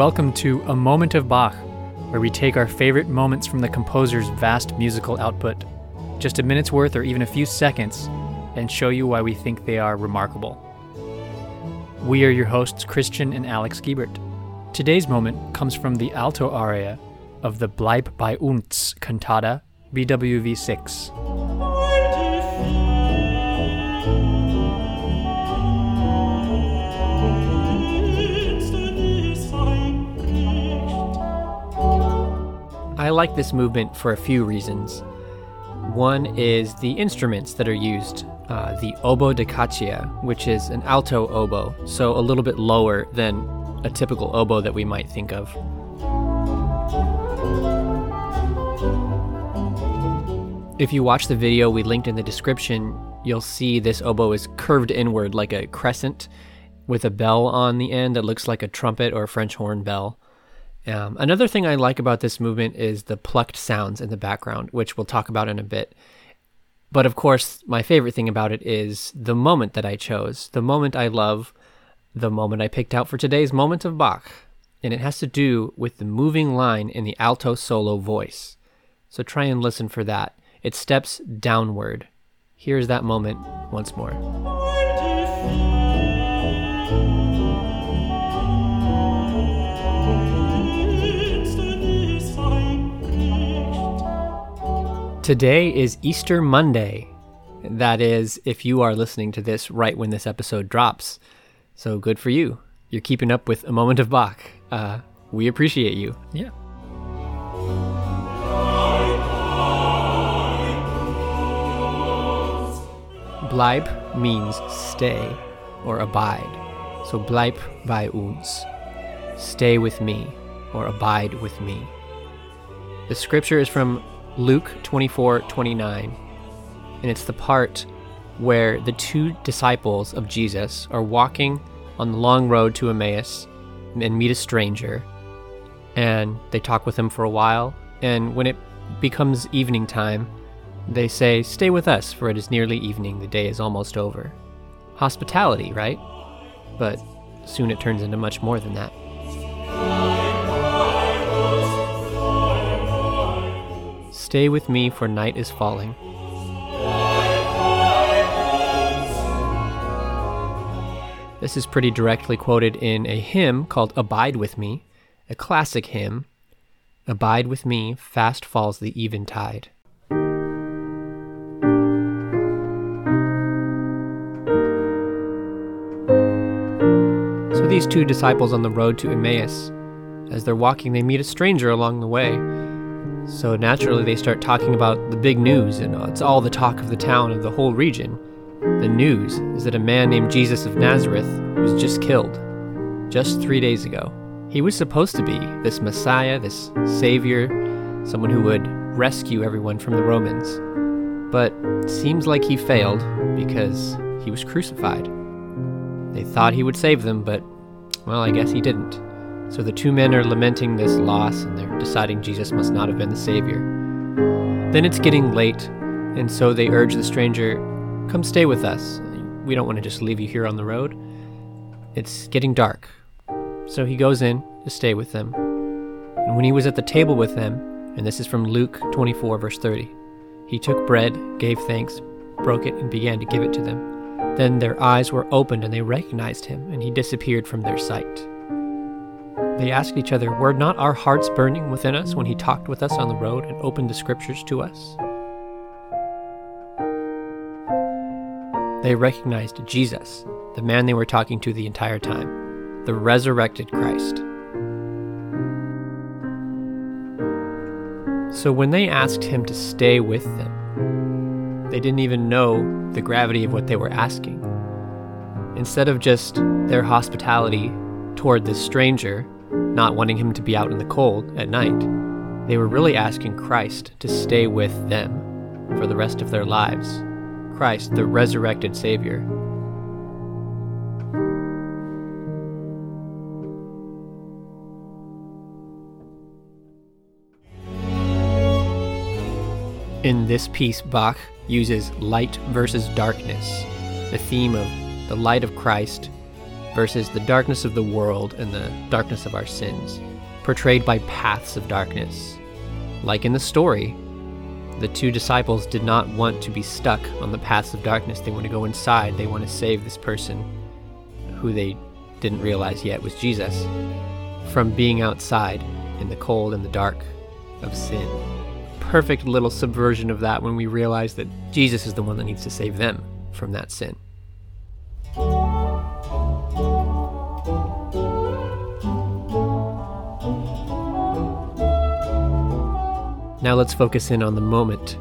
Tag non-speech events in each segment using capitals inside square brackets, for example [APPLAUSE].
Welcome to A Moment of Bach, where we take our favorite moments from the composer's vast musical output, just a minute's worth or even a few seconds, and show you why we think they are remarkable. We are your hosts, Christian and Alex Giebert. Today's moment comes from the alto aria of the Bleib bei uns cantata, BWV 6. I like this movement for a few reasons. One is the instruments that are used. Uh, the oboe da caccia, which is an alto oboe, so a little bit lower than a typical oboe that we might think of. If you watch the video we linked in the description, you'll see this oboe is curved inward like a crescent with a bell on the end that looks like a trumpet or a French horn bell. Um, another thing I like about this movement is the plucked sounds in the background, which we'll talk about in a bit. But of course, my favorite thing about it is the moment that I chose, the moment I love, the moment I picked out for today's moment of Bach. And it has to do with the moving line in the alto solo voice. So try and listen for that. It steps downward. Here's that moment once more. Today is Easter Monday. That is, if you are listening to this right when this episode drops. So good for you. You're keeping up with a moment of Bach. Uh, we appreciate you. Yeah. Bleib means stay or abide. So bleib bei uns. Stay with me or abide with me. The scripture is from Luke 24 29. And it's the part where the two disciples of Jesus are walking on the long road to Emmaus and meet a stranger. And they talk with him for a while. And when it becomes evening time, they say, Stay with us, for it is nearly evening. The day is almost over. Hospitality, right? But soon it turns into much more than that. Stay with me, for night is falling. This is pretty directly quoted in a hymn called Abide with Me, a classic hymn. Abide with me, fast falls the eventide. So these two disciples on the road to Emmaus, as they're walking, they meet a stranger along the way. So naturally, they start talking about the big news, and it's all the talk of the town and the whole region. The news is that a man named Jesus of Nazareth was just killed, just three days ago. He was supposed to be this Messiah, this Savior, someone who would rescue everyone from the Romans. But seems like he failed because he was crucified. They thought he would save them, but, well, I guess he didn't. So the two men are lamenting this loss and they're deciding Jesus must not have been the Savior. Then it's getting late, and so they urge the stranger, Come stay with us. We don't want to just leave you here on the road. It's getting dark. So he goes in to stay with them. And when he was at the table with them, and this is from Luke 24, verse 30, he took bread, gave thanks, broke it, and began to give it to them. Then their eyes were opened and they recognized him, and he disappeared from their sight. They asked each other, Were not our hearts burning within us when he talked with us on the road and opened the scriptures to us? They recognized Jesus, the man they were talking to the entire time, the resurrected Christ. So when they asked him to stay with them, they didn't even know the gravity of what they were asking. Instead of just their hospitality toward this stranger, not wanting him to be out in the cold at night, they were really asking Christ to stay with them for the rest of their lives. Christ, the resurrected Savior. In this piece, Bach uses light versus darkness, the theme of the light of Christ versus the darkness of the world and the darkness of our sins, portrayed by paths of darkness. Like in the story, the two disciples did not want to be stuck on the paths of darkness. They want to go inside, they want to save this person who they didn't realize yet was Jesus from being outside in the cold and the dark of sin. Perfect little subversion of that when we realize that Jesus is the one that needs to save them from that sin. Now let's focus in on the moment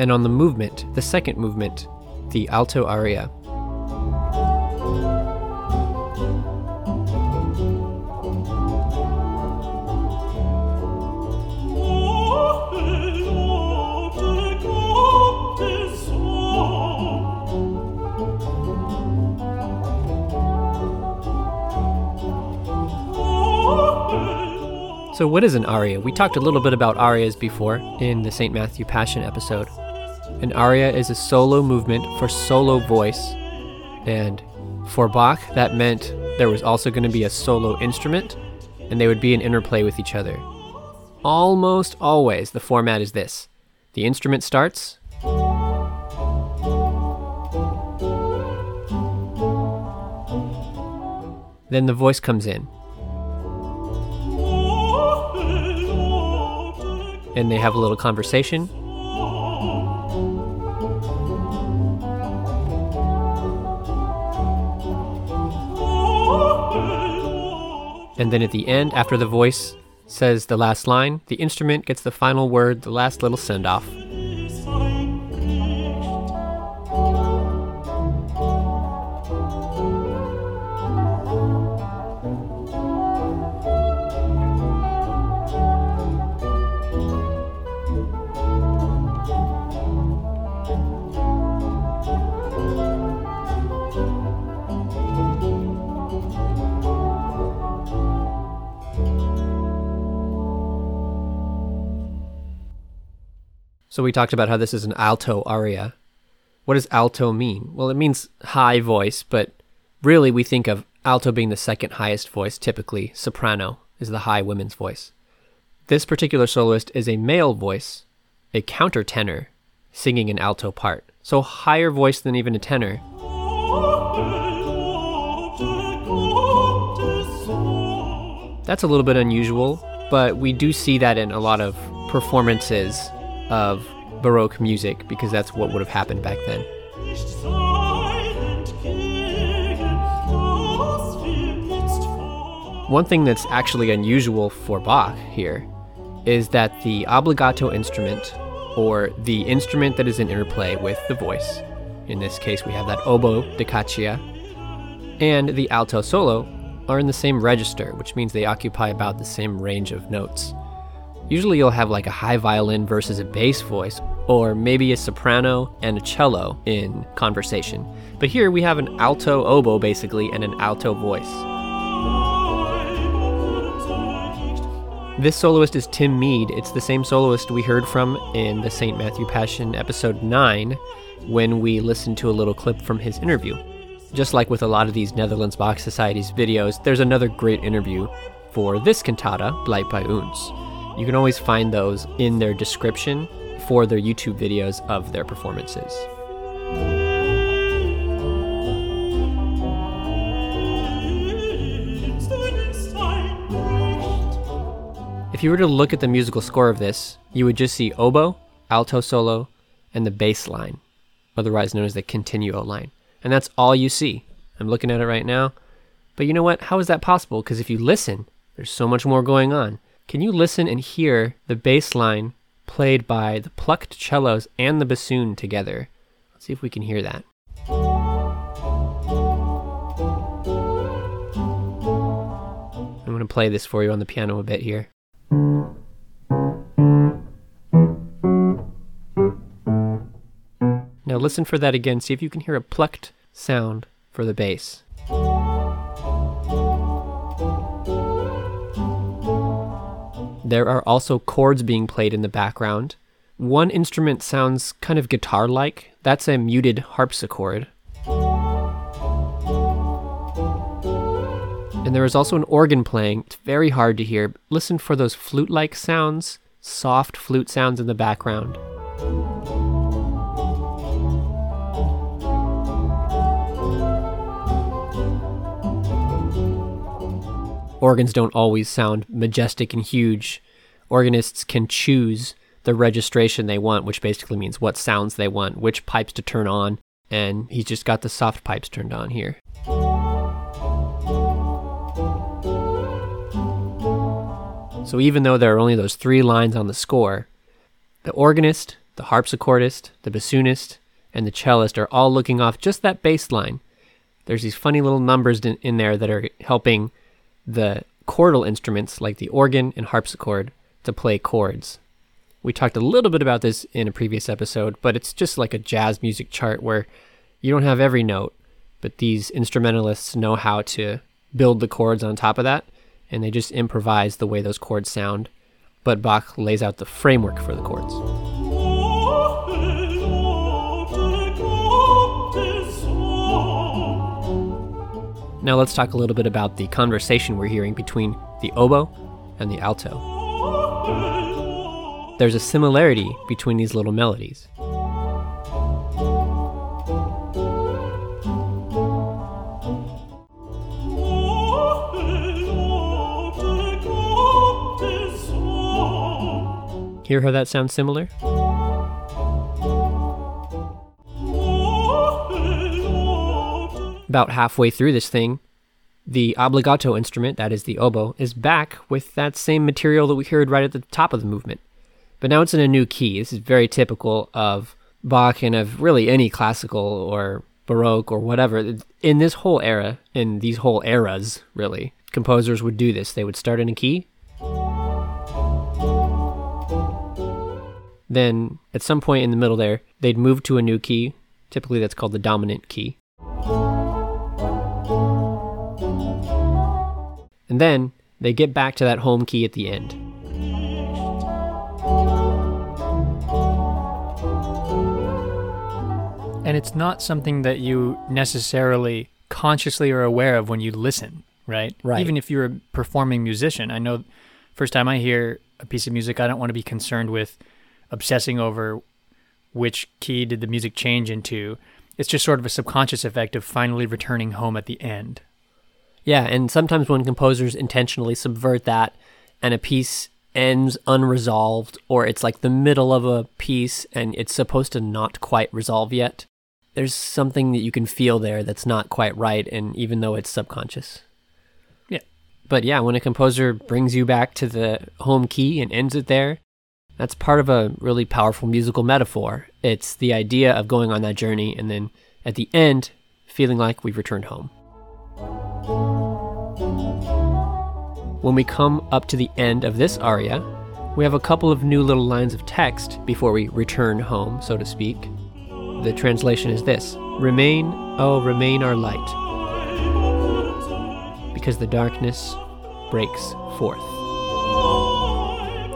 and on the movement, the second movement, the alto aria. What is an aria? We talked a little bit about arias before in the St. Matthew Passion episode. An aria is a solo movement for solo voice, and for Bach, that meant there was also going to be a solo instrument, and they would be in interplay with each other. Almost always, the format is this the instrument starts, then the voice comes in. And they have a little conversation. And then at the end, after the voice says the last line, the instrument gets the final word, the last little send off. So we talked about how this is an alto aria. What does alto mean? Well, it means high voice, but really we think of alto being the second highest voice, typically. Soprano is the high women's voice. This particular soloist is a male voice, a countertenor, singing an alto part. So higher voice than even a tenor. That's a little bit unusual, but we do see that in a lot of performances of Baroque music because that's what would have happened back then. One thing that's actually unusual for Bach here is that the obbligato instrument, or the instrument that is in interplay with the voice, in this case we have that oboe da caccia, and the alto solo are in the same register, which means they occupy about the same range of notes. Usually you'll have like a high violin versus a bass voice, or maybe a soprano and a cello in conversation. But here we have an alto oboe basically and an alto voice. This soloist is Tim Mead. It's the same soloist we heard from in the St. Matthew Passion episode 9 when we listened to a little clip from his interview. Just like with a lot of these Netherlands Bach Society's videos, there's another great interview for this cantata, Bleib bei uns. You can always find those in their description for their YouTube videos of their performances. If you were to look at the musical score of this, you would just see oboe, alto solo, and the bass line, otherwise known as the continuo line. And that's all you see. I'm looking at it right now. But you know what? How is that possible? Because if you listen, there's so much more going on. Can you listen and hear the bass line played by the plucked cellos and the bassoon together? Let's see if we can hear that. I'm going to play this for you on the piano a bit here. Now listen for that again. See if you can hear a plucked sound for the bass. There are also chords being played in the background. One instrument sounds kind of guitar like. That's a muted harpsichord. And there is also an organ playing. It's very hard to hear. Listen for those flute like sounds, soft flute sounds in the background. Organs don't always sound majestic and huge. Organists can choose the registration they want, which basically means what sounds they want, which pipes to turn on, and he's just got the soft pipes turned on here. So even though there are only those three lines on the score, the organist, the harpsichordist, the bassoonist, and the cellist are all looking off just that bass line. There's these funny little numbers in, there that are helping the chordal instruments like the organ and harpsichord to play chords. We talked a little bit about this in a previous episode, but it's just like a jazz music chart where you don't have every note, but these instrumentalists know how to build the chords on top of that and they just improvise the way those chords sound. But Bach lays out the framework for the chords. Now let's talk a little bit about the conversation we're hearing between the oboe and the alto. There's a similarity between these little melodies. Hear how that sounds similar? About halfway through this thing, the obligato instrument, that is the oboe, is back with that same material that we heard right at the top of the movement. But now it's in a new key. This is very typical of Bach and of really any classical or Baroque or whatever. In this whole era, in these whole eras, really, composers would do this. They would start in a key, Then at some point in the middle there, they'd move to a new key. Typically that's called the dominant key. And then they get back to that home key at the end. And it's not something that you necessarily consciously are aware of when you listen, right? Right. Even if you're a performing musician, I know first time I hear a piece of music, I don't want to be concerned with obsessing over which key did the music change into. It's just sort of a subconscious effect of finally returning home at the end. Yeah, and sometimes when composers intentionally subvert that and a piece ends unresolved or it's like the middle of a piece and it's supposed to not quite resolve yet, there's something that you can feel there that's not quite right and even though it's subconscious. Yeah. But yeah, when a composer brings you back to the home key and ends it there, that's part of a really powerful musical metaphor. It's the idea of going on that journey and then at the end, feeling like we've returned home. When we come up to the end of this aria, we have a couple of new little lines of text before we return home, so to speak. The translation is this Remain, oh, remain our light, because the darkness breaks forth.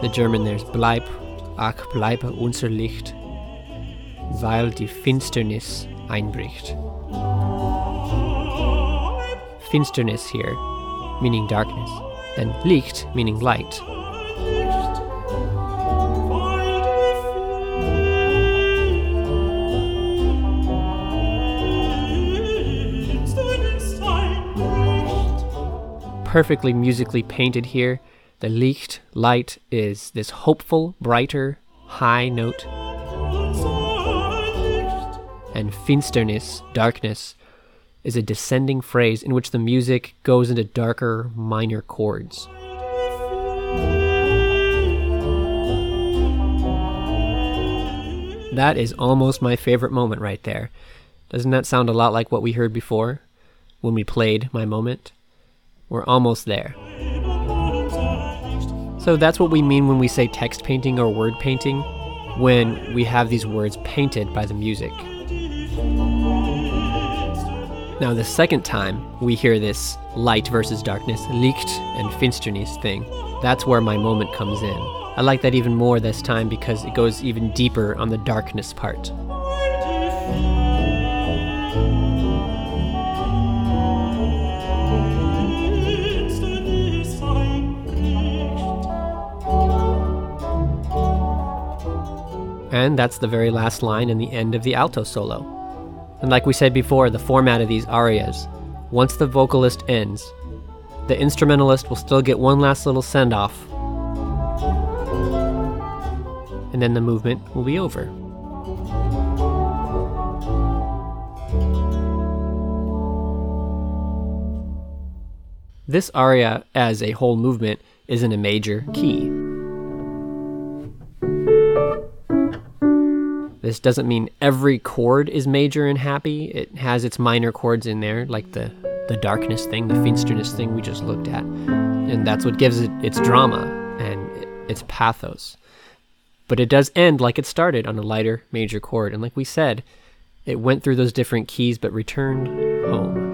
The German there's Bleib, ach bleibe unser Licht, weil die Finsternis einbricht. Finsternis here, meaning darkness, and Licht meaning light. Perfectly musically painted here the Licht, light, is this hopeful, brighter, high note. And Finsternis, darkness, is a descending phrase in which the music goes into darker, minor chords. That is almost my favorite moment right there. Doesn't that sound a lot like what we heard before when we played my moment? We're almost there. So that's what we mean when we say text painting or word painting, when we have these words painted by the music. Now, the second time we hear this light versus darkness, Licht and Finsternis thing, that's where my moment comes in. I like that even more this time because it goes even deeper on the darkness part. And that's the very last line in the end of the alto solo. And like we said before, the format of these arias, once the vocalist ends, the instrumentalist will still get one last little send off. And then the movement will be over. This aria, as a whole movement, is in a major key. This doesn't mean every chord is major and happy. It has its minor chords in there, like the, the darkness thing, the Finsternis thing we just looked at. And that's what gives it its drama and its pathos. But it does end like it started on a lighter major chord. And like we said, it went through those different keys but returned home.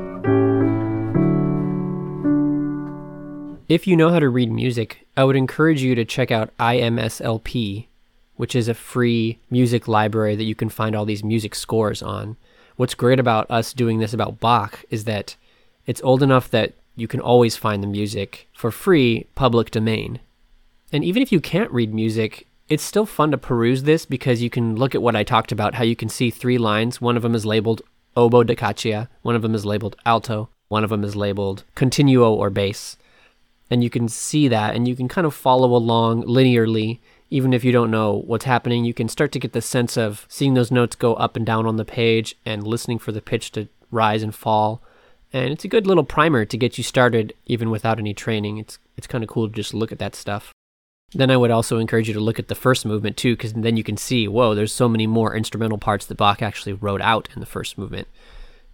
If you know how to read music, I would encourage you to check out IMSLP, which is a free music library that you can find all these music scores on. What's great about us doing this about Bach is that it's old enough that you can always find the music for free, public domain. And even if you can't read music, it's still fun to peruse this because you can look at what I talked about how you can see three lines. One of them is labeled oboe da caccia, one of them is labeled alto, one of them is labeled continuo or bass and you can see that and you can kind of follow along linearly even if you don't know what's happening you can start to get the sense of seeing those notes go up and down on the page and listening for the pitch to rise and fall and it's a good little primer to get you started even without any training it's it's kind of cool to just look at that stuff then I would also encourage you to look at the first movement too, because then you can see, whoa, there's so many more instrumental parts that Bach actually wrote out in the first movement,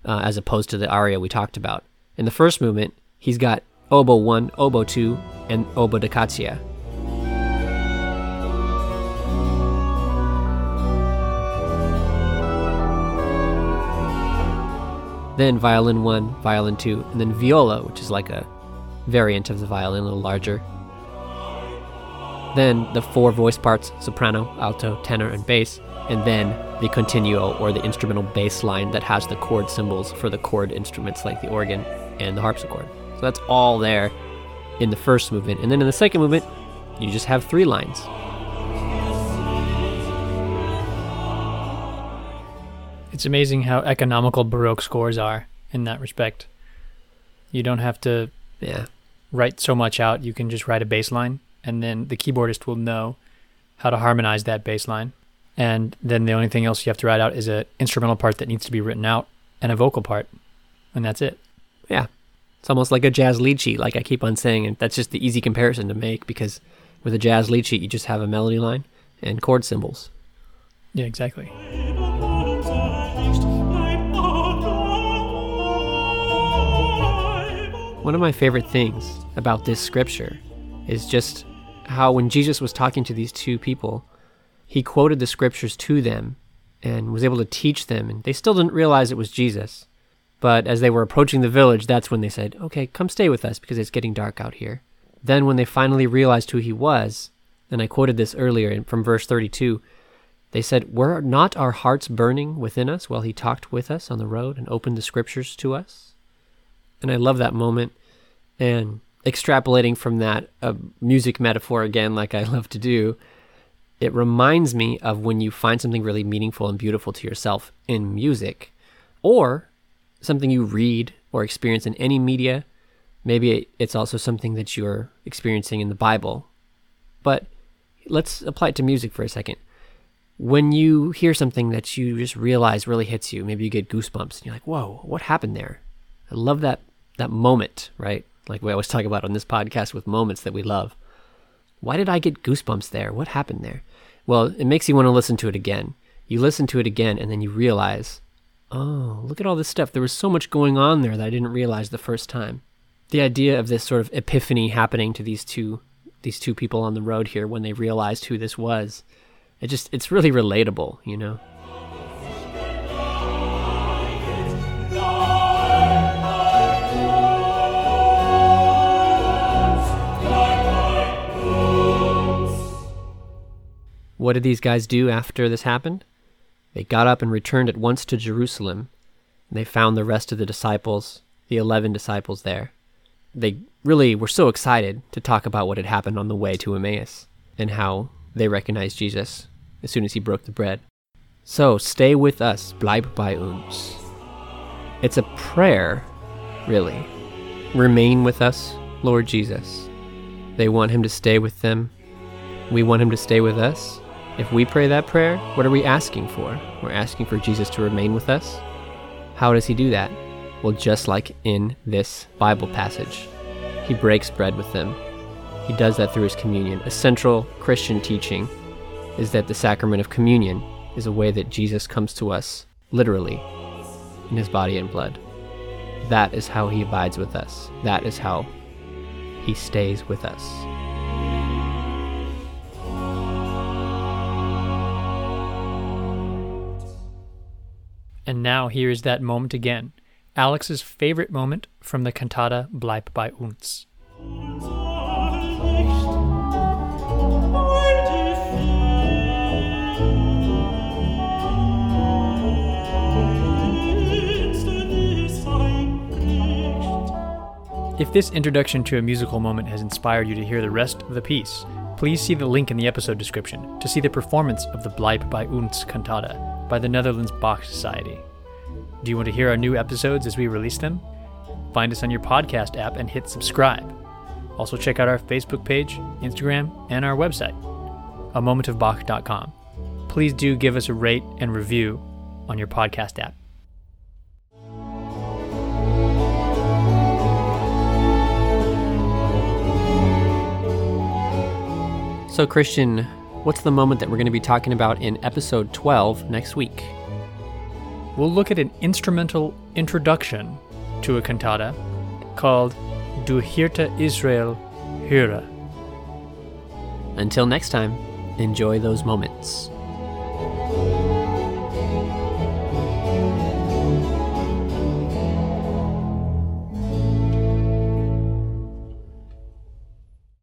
uh, as opposed to the aria we talked about. In the first movement, he's got oboe 1, oboe 2, and oboe da. Then violin 1, violin 2, and then viola, which is like a variant of the violin, a little larger. Then the four voice parts soprano, alto, tenor, and bass, and then the continuo or the instrumental bass line that has the chord symbols for the chord instruments like the organ and the harpsichord. So that's all there in the first movement. And then in the second movement, you just have three lines. It's amazing how economical Baroque scores are in that respect. You don't have to Yeah. write so much out. You can just write a bass line, and then the keyboardist will know how to harmonize that bass line. And then the only thing else you have to write out is an instrumental part that needs to be written out and a vocal part. And that's it. Yeah. It's almost like a jazz lead sheet, like I keep on saying, and that's just the easy comparison to make because with a jazz lead sheet, you just have a melody line and chord symbols. Yeah, exactly. One of my favorite things about this scripture is just how when Jesus was talking to these two people, he quoted the scriptures to them and was able to teach them, and they still didn't realize it was Jesus. But as they were approaching the village, that's when they said, Okay, come stay with us because it's getting dark out here. Then, when they finally realized who he was, and I quoted this earlier from verse 32, they said, Were not our hearts burning within us while he talked with us on the road and opened the scriptures to us? And I love that moment. And extrapolating from that, a music metaphor again, like I [LAUGHS] love to do, it reminds me of when you find something really meaningful and beautiful to yourself in music, or something you read or experience in any media. Maybe it's also something that you're experiencing in the Bible. But let's apply it to music for a second. When you hear something that you just realize really hits you, maybe you get goosebumps and you're like, whoa, what happened there? I love that that moment, right? Like we always talk about on this podcast with moments that we love. Why did I get goosebumps there? What happened there? Well, it makes you want to listen to it again. You listen to it again and then you realize, oh, look at all this stuff. There was so much going on there that I didn't realize the first time. The idea of this sort of epiphany happening to these two these two people on the road here when they realized who this was. It just it's really relatable, you know. What did these guys do after this happened? They got up and returned at once to Jerusalem. And they found the rest of the disciples, the 11 disciples there. They really were so excited to talk about what had happened on the way to Emmaus and how they recognized Jesus as soon as he broke the bread. So stay with us, bleib bei uns. It's a prayer, really. Remain with us, Lord Jesus. They want him to stay with them. We want him to stay with us. If we pray that prayer, what are we asking for? We're asking for Jesus to remain with us. How does he do that? Well, just like in this Bible passage, he breaks bread with them. He does that through his communion. A central Christian teaching is that the sacrament of communion is a way that Jesus comes to us, literally, in his body and blood. That is how he abides with us. That is how he stays with us. And now here is that moment again. Alex's favorite moment from the cantata Bleib bei uns. If this introduction to a musical moment has inspired you to hear the rest of the piece, please see the link in the episode description to see the performance of the Bleib bei uns cantata by the Netherlands Bach Society. Do you want to hear our new episodes as we release them? Find us on your podcast app and hit subscribe. Also, check out our Facebook page, Instagram, and our website, a momentofbach.com. Please do give us a rate and review on your podcast app. So, Christian, what's the moment that we're going to be talking about in episode 12 next week? We'll look at an instrumental introduction to a cantata called Du Hirte Israel höre. Until next time, enjoy those moments.